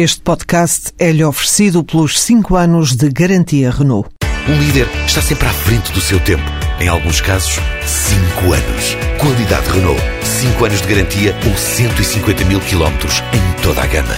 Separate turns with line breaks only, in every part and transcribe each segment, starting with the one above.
Este podcast é-lhe oferecido pelos 5 anos de garantia Renault.
Um líder está sempre à frente do seu tempo. Em alguns casos, 5 anos. Qualidade Renault. 5 anos de garantia ou 150 mil quilómetros em toda a gama.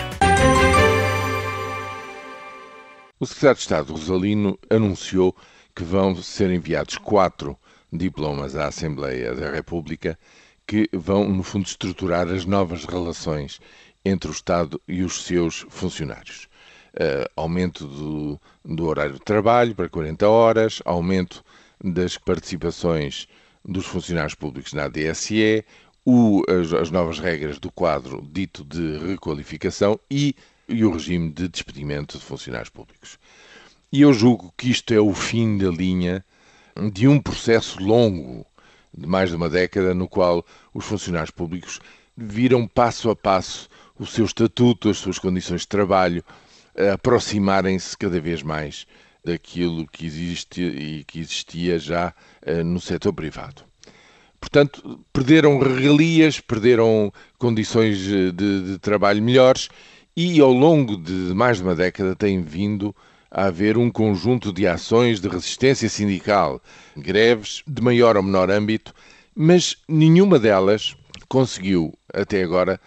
O secretário de Estado Rosalino anunciou que vão ser enviados quatro diplomas à Assembleia da República que vão, no fundo, estruturar as novas relações entre o Estado e os seus funcionários. Uh, aumento do, do, horário de trabalho para 40 horas, aumento das participações dos funcionários públicos na DSE, o, as, as, novas regras do quadro dito de requalificação e, e o regime de despedimento de funcionários públicos. E eu julgo que isto é o fim da linha de um processo longo de mais de uma década, no qual os funcionários públicos viram passo a passo o seu estatuto, as suas condições de trabalho, aproximarem-se cada vez mais daquilo que existe e que existia já uh, no setor privado. Portanto, perderam regalias, perderam condições de, de, trabalho melhores e ao longo de mais de uma década tem vindo a haver um conjunto de ações de resistência sindical, greves de maior ou menor âmbito, mas nenhuma delas conseguiu, até agora,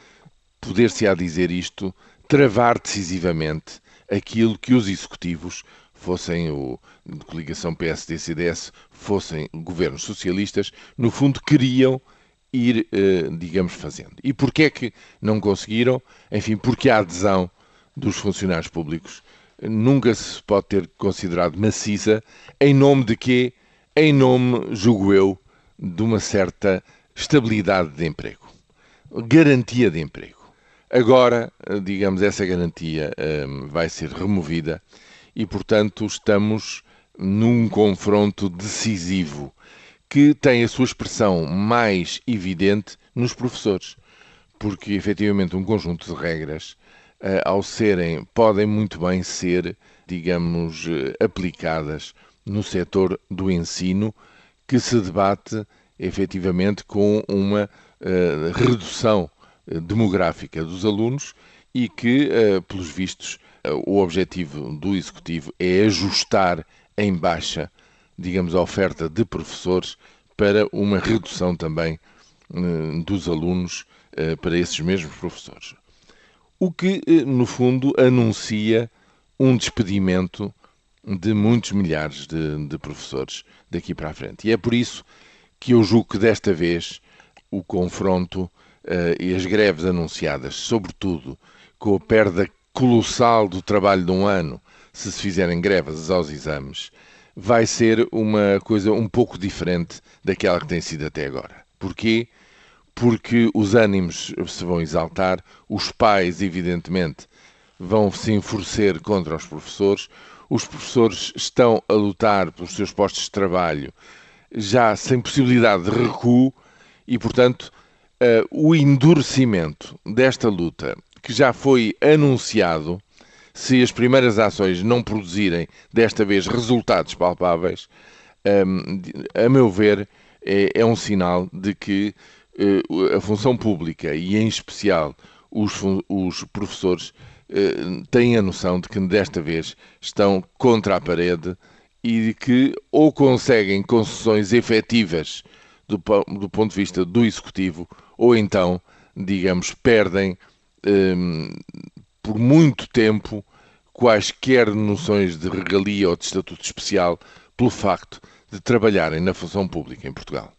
poder-se a dizer isto, travar decisivamente aquilo que os executivos, fossem o de coligação PSD-CDS, fossem governos socialistas, no fundo queriam ir, eh, digamos, fazendo. E porquê é que não conseguiram? Enfim, porque a adesão dos funcionários públicos nunca se pode ter considerado maciça, em nome de quê? Em nome, julgo eu, de uma certa estabilidade de emprego, garantia de emprego. Agora, digamos, essa garantia um, vai ser removida e, portanto, estamos num confronto decisivo que tem a sua expressão mais evidente nos professores, porque efetivamente um conjunto de regras eh, ao serem, podem muito bem ser, digamos, eh, aplicadas no setor do ensino, que se debate efetivamente com uma uh, redução demográfica dos alunos e que, uh, pelos vistos, uh, o objetivo do Executivo é ajustar em baixa, digamos, a oferta de professores para uma redução também dos alunos para esses mesmos professores o que, eh, no fundo, anuncia um despedimento de muitos milhares de, de, professores daqui para a frente. E é por isso que eu julgo que desta vez o confronto uh, e as greves anunciadas, sobretudo com a perda colossal do trabalho de um ano, se se fizerem greves aos exames, vai ser uma coisa um pouco diferente daquela que tem sido até agora. Porquê? porque os ânimos se vão exaltar, os pais, evidentemente, vão se enfurecer contra os professores, os professores estão a lutar pelos seus postos de trabalho já sem possibilidade de recuo e, portanto, uh, o endurecimento desta luta, que já foi anunciado, se as primeiras ações não produzirem desta vez resultados palpáveis, um, a meu ver, é, é um sinal de que eh, a função pública e, em especial, os, os professores eh, têm a noção de que desta vez estão contra a parede e de que ou conseguem concessões efetivas do, do ponto de vista do executivo ou então, digamos, perdem eh, por muito tempo quaisquer noções de regalia ou de estatuto especial pelo facto de trabalharem na função pública em Portugal.